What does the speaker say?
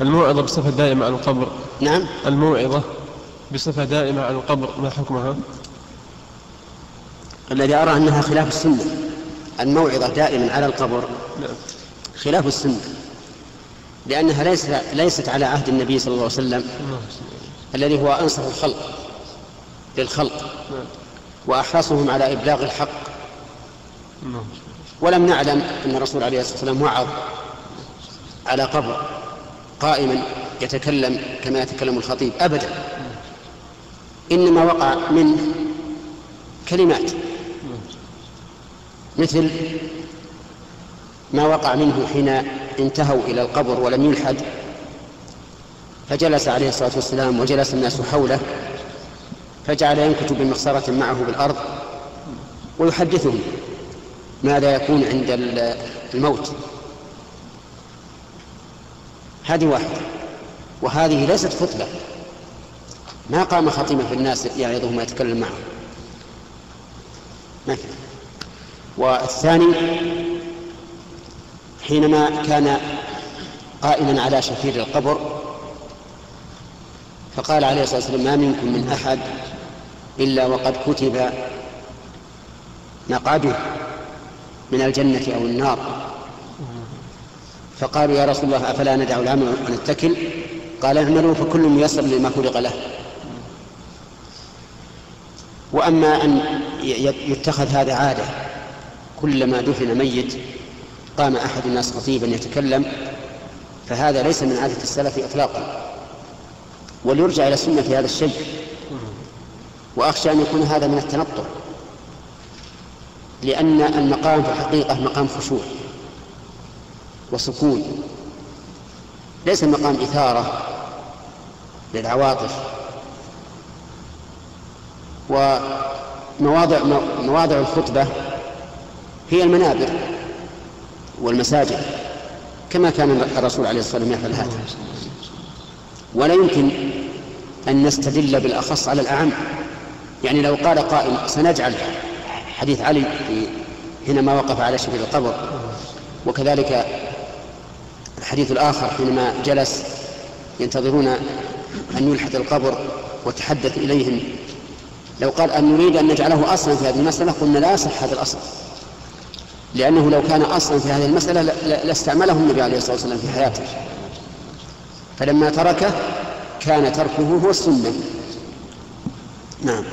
الموعظة بصفة دائمة عن القبر. نعم. الموعظة بصفة دائمة عن القبر ما حكمها؟ الذي أرى أنها خلاف السنة. الموعظة دائما على القبر. نعم. خلاف السنة. لأنها ليس ليست على عهد النبي صلى الله عليه وسلم. الذي هو أنصف الخلق للخلق. نعم. وأحرصهم على إبلاغ الحق. نعم. ولم نعلم أن الرسول عليه الصلاة والسلام وعظ على قبر. قائما يتكلم كما يتكلم الخطيب أبدا. إنما وقع منه كلمات مثل ما وقع منه حين انتهوا إلى القبر ولم يلحد فجلس عليه الصلاة والسلام وجلس الناس حوله فجعل ينكت بمخصرة معه بالأرض ويحدثهم ماذا يكون عند الموت. هذه واحدة. وهذه ليست خطبة. ما قام خطيبا في الناس يعظهم ويتكلم معهم. كان والثاني حينما كان قائما على شفير القبر فقال عليه الصلاة والسلام ما منكم من أحد إلا وقد كتب مقعده من الجنة أو النار. فقالوا يا رسول الله أفلا ندع العمل ونتكل قال اعملوا فكل ميسر لما خلق له. وأما أن يتخذ هذا عادة كلما دفن ميت قام أحد الناس خطيبا يتكلم فهذا ليس من عادة السلف إطلاقا. وليرجع إلى السنة في هذا الشيء. وأخشى أن يكون هذا من التنطع لأن المقام في الحقيقة مقام خشوع. وسكون. ليس مقام إثارة للعواطف. ومواضع مواضع الخطبة هي المنابر والمساجد كما كان الرسول عليه الصلاة والسلام يفعل هذا. ولا يمكن أن نستدل بالأخص على الأعم. يعني لو قال قائل سنجعل حديث علي حينما وقف على شبه القبر. وكذلك الحديث الآخر حينما جلس ينتظرون أن يلحد القبر وتحدث إليهم. لو قال أن نريد أن نجعله أصلا في هذه المسألة قلنا لا يصح هذا الأصل. لأنه لو كان أصلا في هذه المسألة لاستعمله النبي عليه الصلاة والسلام في حياته. فلما تركه كان تركه هو السنة. نعم.